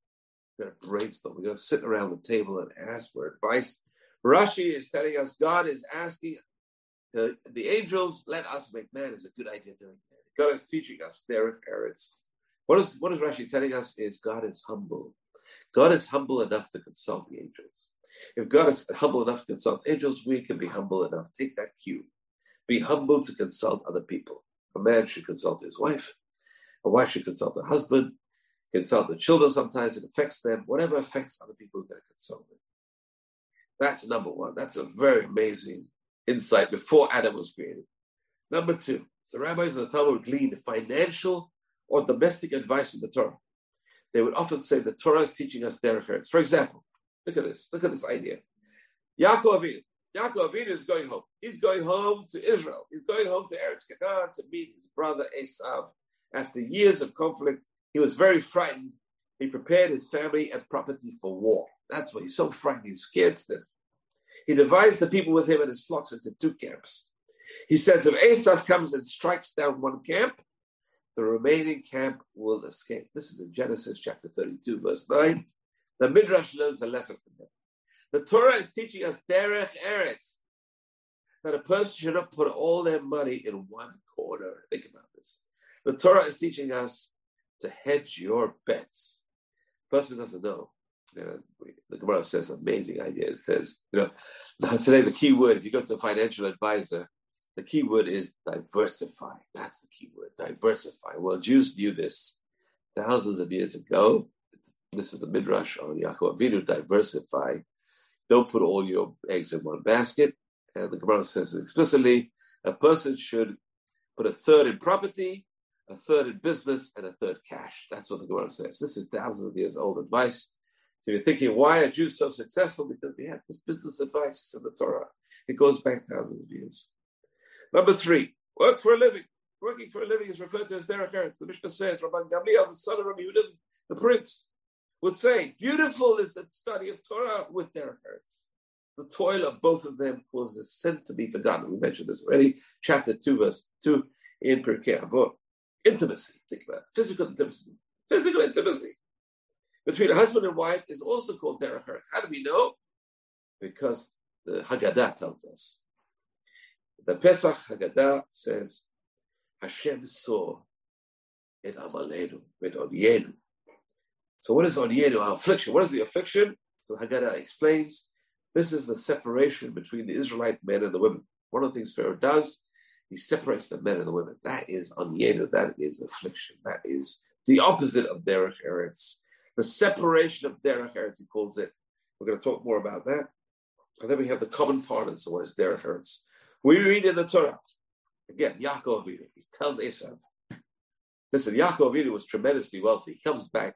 We're going to brainstorm. We're going to sit around the table and ask for advice Rashi is telling us God is asking the, angels, let us make man is a good idea doing. God is teaching us derech eretz. What is what is Rashi telling us is God is humble. God is humble enough to consult the angels. If God is humble enough to consult angels, we can be humble enough. Take that cue. Be humble to consult other people. A man should consult his wife. A wife should consult her husband. Consult the children sometimes. It affects them. Whatever affects other people, we're going to consult them. That's number one. That's a very amazing insight before Adam was created. Number two, the rabbis of the Talmud gleaned financial or domestic advice from the Torah. They would often say the Torah is teaching us derech. For example, look at this. Look at this idea. Yaakov Avinu. Yaakov Avinu is going home. He's going home to Israel. He's going home to Eretz Canaan to meet his brother Esav. After years of conflict, he was very frightened. He prepared his family and property for war. That's why he's so frightened. He's scared stiff. He divides the people with him and his flocks into two camps. He says if Esav comes and strikes down one camp, the remaining camp will escape. This is in Genesis chapter 32, verse 9. The Midrash learns a lesson from them. The Torah is teaching us derech eretz, that a person should not put all their money in one corner. Think about this. The Torah is teaching us to hedge your bets. person doesn't know you know, the Gemara says amazing idea. It says, you know, now [laughs] today the key word, if you go to a financial advisor, the key word is diversify. That's the key word, diversify. Well, Jews knew this thousands of years ago. It's, this is the Midrash on Yaakov Avinu, diversify. Don't put all your eggs in one basket. And the Gemara says explicitly, a person should put a third in property, a third in business, and a third cash. That's what the Gemara says. This is thousands of years old advice. So you're thinking, why are Jews so successful? Because we have this business advice it's in the Torah. It goes back thousands of years. Number three, work for a living. Working for a living is referred to as derech eretz. The Mishnah says, Rabban Gamliel, the son of Rabbi Yehuda, the prince, would say, beautiful is the study of Torah with their hearts. The toil of both of them causes sin to be forgotten. We mentioned this already. Chapter 2, verse 2 in Pirkei Avot. intimacy. Think about it. Physical intimacy. Physical intimacy between a husband and wife is also called derech eretz. How do we know? Because the Haggadah tells us. The Pesach Haggadah says, Hashem saw it Amalenu, with Onyenu. So what is Onyenu, our affliction? What is the affliction? So Haggadah explains, this is the separation between the Israelite men and the women. One of the things Pharaoh does, he separates the men and the women. That is Onyenu, that is affliction. That is the opposite of Derech Eretz. The separation of Derech Eretz, he calls it. We're going to talk more about that. And then we have the common parlance of what is Derech Eretz. We read in the Torah, again, Yaakov he tells Esav, listen, Yaakov Avinu was tremendously wealthy. He comes back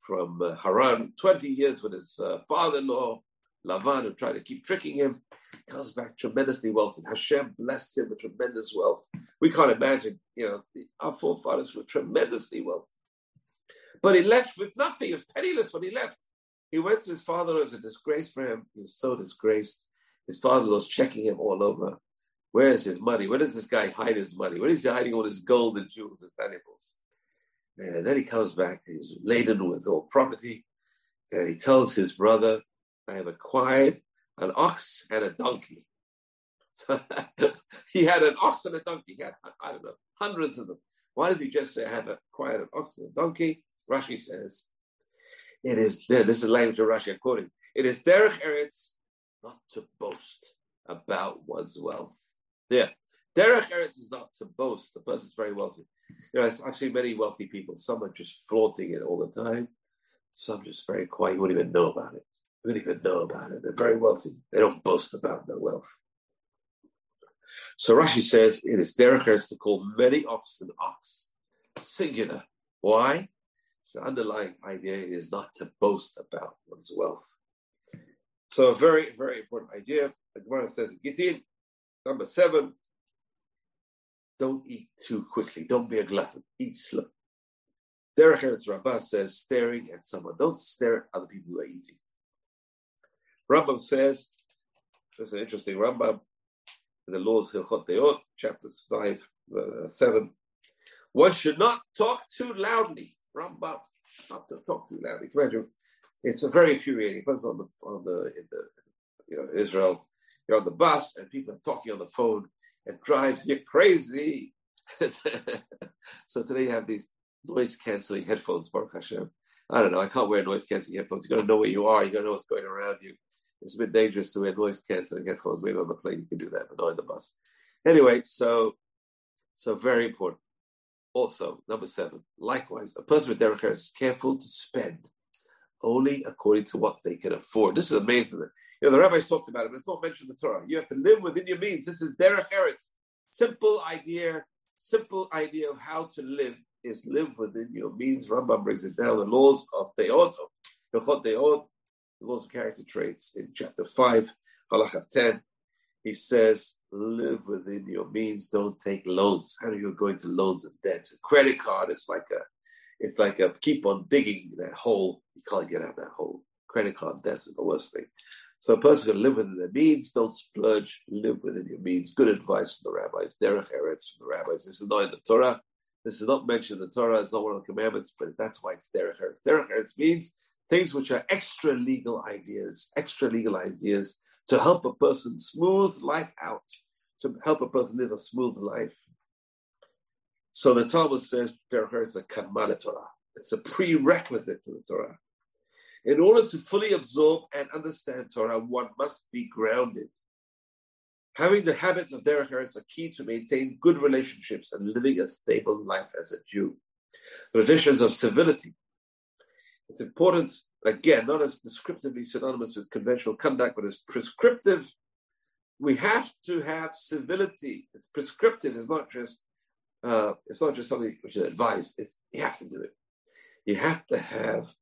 from uh, Haran 20 years with his uh, father-in-law, Lavan, who tried to keep tricking him, comes back tremendously wealthy. Hashem blessed him with tremendous wealth. We can't imagine, you know, our forefathers were tremendously wealthy. But he left with nothing. He was penniless when he left. He went to his father. It was a disgrace for him. He was so disgraced. His father in law was checking him all over. Where is his money? Where does this guy hide his money? Where is he hiding all his gold and jewels and valuables? And then he comes back. He's laden with all property. And he tells his brother, I have acquired an ox and a donkey. So [laughs] he had an ox and a donkey. He had, I don't know, hundreds of them. Why does he just say, I have acquired an ox and a donkey? Rashi says, it is, this is language of Rashi, quoting, it is derech eretz not to boast about one's wealth. Yeah, derech eretz is not to boast. The person's very wealthy. You know, I've seen many wealthy people. Some are just flaunting it all the time. Some just very quiet. You wouldn't even know about it. You wouldn't even know about it. They're very wealthy. They don't boast about their wealth. So Rashi says it is derech eretz to call many oxen ox, singular. Why? the underlying idea is not to boast about one's wealth. So a very, very important idea. The Gemara says Gittin, number seven, don't eat too quickly. Don't be a glutton. Eat slow. Derech Eretz Rabbah says staring at someone. Don't stare at other people who are eating. Rambam says, this is an interesting Rambam, in the laws Hilchot Deot, chapters 5, uh, 7. One should not talk too loudly Rambam, not to talk too loudly. Imagine, it's a very infuriating. Because on the on the in the you know Israel, you're on the bus and people are talking on the phone. It drives you crazy. [laughs] so today you have these noise canceling headphones, Baruch Hashem. I don't know. I can't wear noise canceling headphones. You got to know where you are. You got to know what's going around you. It's a bit dangerous to wear noise canceling headphones. Maybe on the plane you can do that, but not in the bus. Anyway, so so very important. Also, number seven, likewise, a person with derech is careful to spend only according to what they can afford. This is amazing. You know, the rabbis talked about it, but it's not mentioned in the Torah. You have to live within your means. This is derech eretz. Simple idea, simple idea of how to live is live within your means. Rambam brings it down. The laws of Deot, the laws of character traits in chapter 5, halacha 10 he says, live within your means. Don't take loans. How are you going to loans and debts? A credit card is like a, it's like a keep on digging that hole. You can't get out that hole. Credit card debts is the worst thing. So a person can live within their means. Don't splurge. Live within your means. Good advice from the rabbis. Derech Eretz from the rabbis. This is not in the Torah. This is not mentioned in the Torah. It's not one of the commandments, but that's why it's Derech Eretz. Derech Eretz means things which are extra legal ideas, extra legal ideas to help a person smooth life out, to help a person live a smooth life. So the Talmud says there is a Kamala Torah. It's a prerequisite to the Torah. In order to fully absorb and understand Torah, one must be grounded. Having the habits of Derech Eretz are key to maintain good relationships and living a stable life as a Jew. Traditions of civility. It's important again, not as descriptively synonymous with conventional conduct, but as prescriptive. We have to have civility. It's prescriptive. It's not just uh, it's not just something which is advised. It's, you have to do it. You have to have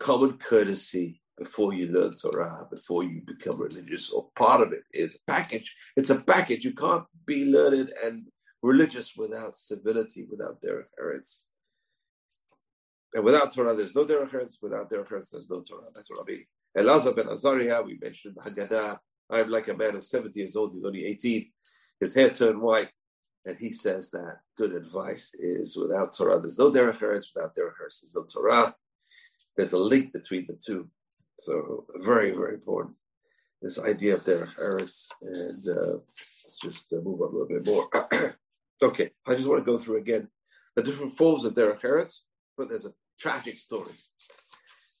common courtesy before you learn Torah, before you become religious, or part of it is a package. It's a package. You can't be learned and religious without civility, without derech Eretz. And without Torah, there's no derech eretz. Without derech eretz, there's no Torah. That's what Rabbi Elazar ben Azariah, we mentioned the Haggadah. I'm like a man of 70 years old. He's only 18. His hair turned white. And he says that good advice is without Torah. There's no derech eretz without derech eretz. There's no Torah. There's a link between the two. So very, very important. This idea of derech eretz. And uh, let's just uh, move on a little bit more. [clears throat] okay, I just want to go through again the different forms of derech eretz, but there's a tragic story.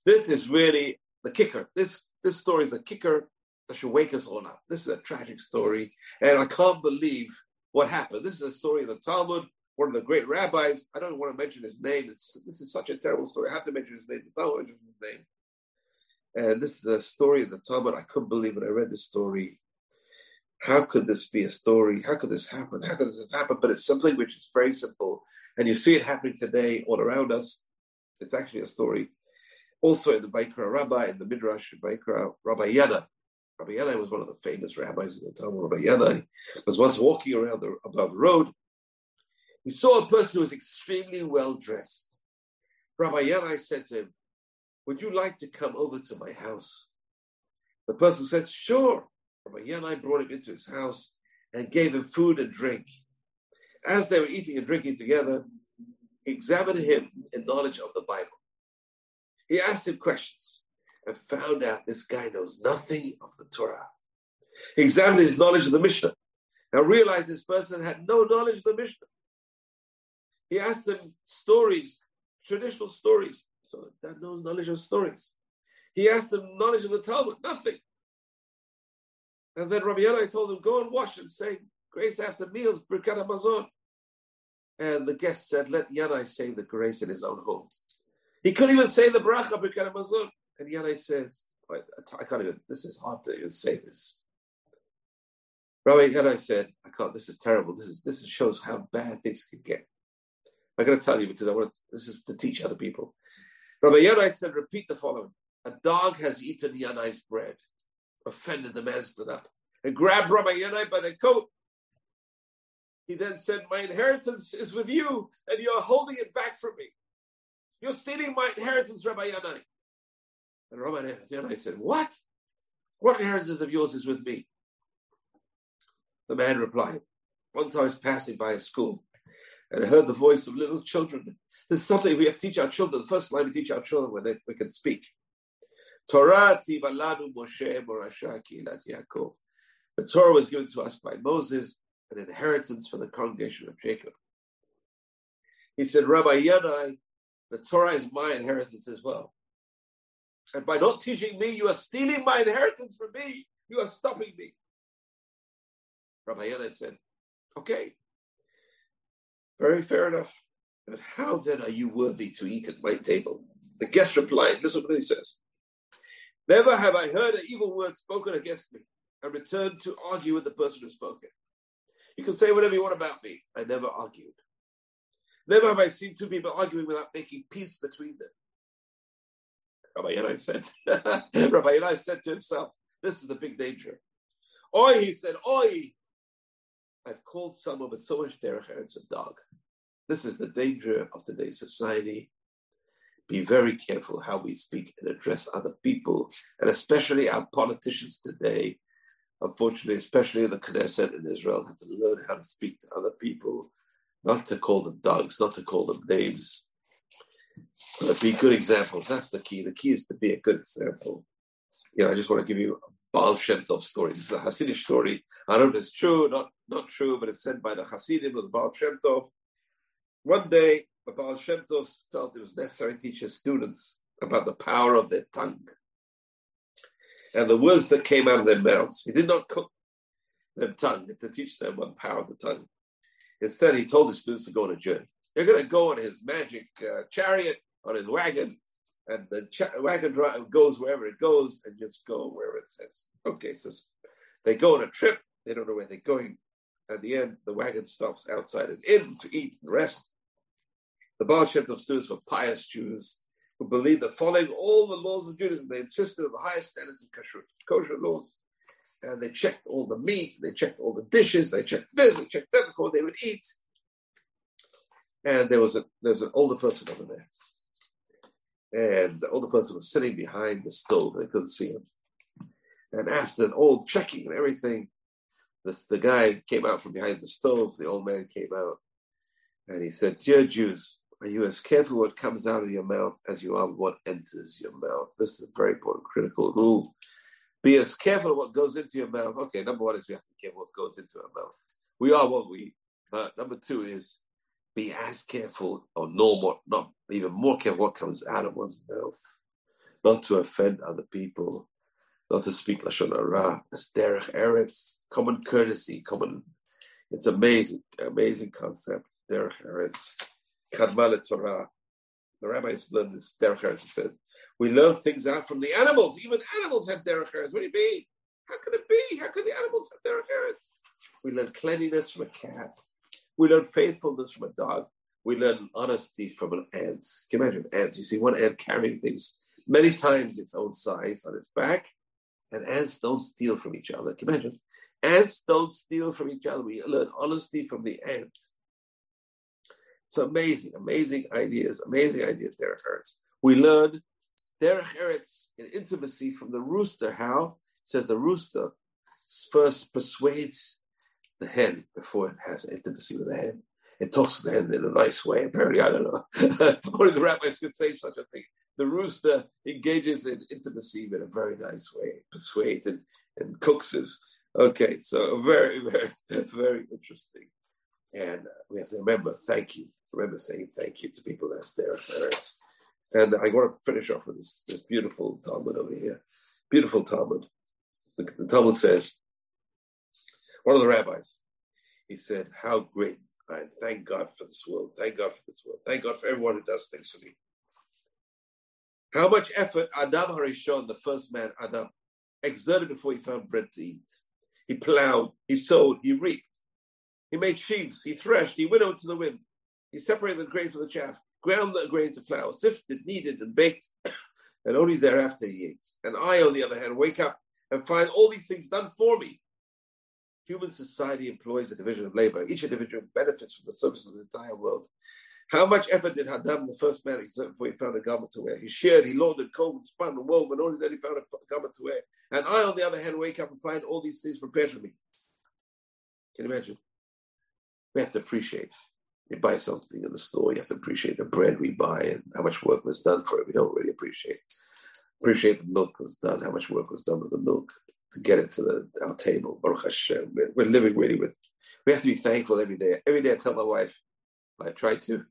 This is really the kicker. This this story is a kicker that should wake us all up. This is a tragic story, and I can't believe what happened. This is a story in the Talmud, one of the great rabbis. I don't want to mention his name. This is such a terrible story. I have to mention his name. Talmud mentions his name. And this is a story in the Talmud. I couldn't believe when I read this story. How could this be a story? How could this happen? How could this have happened? But it's something which is very simple. And you see it happening today all around us. It's actually a story. Also in the Vayikra Rabbah, in the Midrash, in Vayikra, Rabbi Yada, Rabbi Yanai was one of the famous rabbis in the time. Rabbi Yanai was once walking around the, above the road. He saw a person who was extremely well dressed. Rabbi Yanai said to him, Would you like to come over to my house? The person said, Sure. Rabbi Yanai brought him into his house and gave him food and drink. As they were eating and drinking together, he examined him in knowledge of the Bible. He asked him questions and found out this guy knows nothing of the Torah. He examined his knowledge of the Mishnah and realized this person had no knowledge of the Mishnah. He asked them stories, traditional stories, so that no knowledge of stories. He asked them knowledge of the Talmud, nothing. And then Rabbi Yanai told him, go and wash and say grace after meals, Birkat Hamazon. And the guest said, let Yanai say the grace in his own home. He couldn't even say the bracha, Birkat Hamazon. And Yanai says, I, I can't even, this is hard to even say this. Rabbi Yanai said, I can't, this is terrible. This is this shows how bad things can get. I'm going to tell you because I want this is to teach other people. Rabbi Yanai said, repeat the following. A dog has eaten Yanai's bread. Offended, the man stood up and grabbed Rabbi Yanai by the coat. He then said, My inheritance is with you, and you're holding it back from me. You're stealing my inheritance, Rabbi Yanai. And Rabbi Yanai said, What? What inheritance of yours is with me? The man replied, Once I was passing by a school and heard the voice of little children. This is something we have to teach our children. The first line we teach our children when they, we can speak. Torah Moshe Yaakov. The Torah was given to us by Moses, an inheritance for the congregation of Jacob. He said, Rabbi Yanai, the Torah is my inheritance as well. And by not teaching me, you are stealing my inheritance from me. You are stopping me. Rabbi Yanai said, Okay, very fair enough. But how then are you worthy to eat at my table? The guest replied, Listen to what he says. Never have I heard an evil word spoken against me and returned to argue with the person who spoke it. You can say whatever you want about me. I never argued. Never have I seen two people arguing without making peace between them. Rabbi Yanai said, [laughs] Rabbi Yanai said to himself, this is the big danger. Oi, he said, oi, I've called someone with so much derech eretz a dog. This is the danger of today's society. Be very careful how we speak and address other people, and especially our politicians today. Unfortunately, especially the Knesset in Israel, have to learn how to speak to other people, not to call them dogs, not to call them names, be good examples. That's the key. The key is to be a good example. You know, I just want to give you a Baal Shem Tov story. This is a Hasidic story. I don't know if it's true, not not true, but it's said by the Hasidim of the Baal Shem Tov. One day, the Baal Shem Tov felt it was necessary to teach his students about the power of their tongue and the words that came out of their mouths. He did not cook their tongue to teach them what the power of the tongue. Instead, he told his students to go on a journey. They're going to go on his magic uh, chariot on his wagon, and the wagon drive goes wherever it goes, and just go wherever it says. Okay, so they go on a trip. They don't know where they're going. At the end, the wagon stops outside an inn to eat and rest. The Baal Shem Tov students were pious Jews who believed that following all the laws of Judaism, they insisted on the highest standards of kosher, kosher laws. And they checked all the meat, they checked all the dishes, they checked this, they checked that before they would eat. And there was a there was an older person over there and the older person was sitting behind the stove. They couldn't see him. And after all checking and everything, the, the guy came out from behind the stove, the old man came out, and he said, Dear Jews, are you as careful what comes out of your mouth as you are what enters your mouth? This is a very important, critical rule. Be as careful what goes into your mouth. Okay, number one is we have to be careful what goes into our mouth. We are what we eat. But number two is be as careful or no more, not even more careful what comes out of one's mouth. Not to offend other people, not to speak Lashon Hara, as derech eretz, common courtesy, common. It's amazing, amazing concept, derech eretz. kadma Torah. The rabbis learned this derech eretz. He said, we learn things out from the animals. Even animals have derech eretz. What do you mean? How can it be? How can the animals have derech eretz? We learn cleanliness from a cat. We learn faithfulness from a dog. We learn honesty from an ant. Can you imagine ants? You see one ant carrying things many times its own size on its back, and ants don't steal from each other. Can you imagine? Ants don't steal from each other. We learn honesty from the ants. It's amazing, amazing ideas, amazing ideas, Derech Eretz. We learn Derech Eretz in intimacy from the rooster. How? It says the rooster first persuades the hen before it has intimacy with the hen. It talks to the hen in a nice way. Apparently, I don't know. [laughs] Only the rabbis could say such a thing. The rooster engages in intimacy in a very nice way, persuades and, and coaxes. Okay, so very, very, [laughs] very interesting. And uh, we have to remember, thank you. Remember saying thank you to people that's their parents. And I want to finish off with this, this beautiful Talmud over here. Beautiful Talmud. The, the Talmud says, one of the rabbis, he said, How great I thank God for this world. Thank God for this world. Thank God for everyone who does things for me. How much effort Adam Harishon, the first man, Adam, exerted before he found bread to eat. He plowed, he sowed, he reaped. He made sheaves, he threshed, he winnowed to the wind. He separated the grain from the chaff, ground the grain to flour, sifted, kneaded, and baked, [coughs] and only thereafter he ate. And I, on the other hand, wake up and find all these things done for me. Human society employs a division of labor. Each individual benefits from the service of the entire world. How much effort did Adam, the first man, exert before he found a garment to wear? He shared, he laundered, combed, spun, and wove, and only then he found a garment to wear. And I, on the other hand, wake up and find all these things prepared for me. Can you imagine? We have to appreciate. You buy something in the store, you have to appreciate the bread we buy and how much work was done for it. We don't really appreciate. Appreciate the milk was done, how much work was done with the milk to get it to the, our table. Baruch Hashem. We're, we're living really with. We have to be thankful every day. Every day I tell my wife, I try to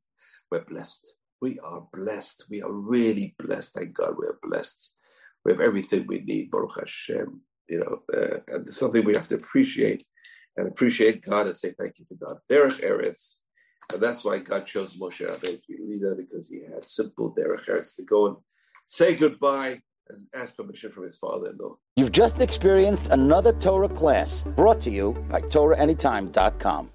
we're blessed. We are blessed. We are really blessed. Thank God we are blessed. We have everything we need, Baruch Hashem. You know, uh, and it's something we have to appreciate and appreciate God and say thank you to God. Derech Eretz. And that's why God chose Moshe Rabbeinu to be leader because he had simple Derech Eretz to go and say goodbye and ask permission from his father-in-law. You've just experienced another Torah class brought to you by TorahAnytime.com.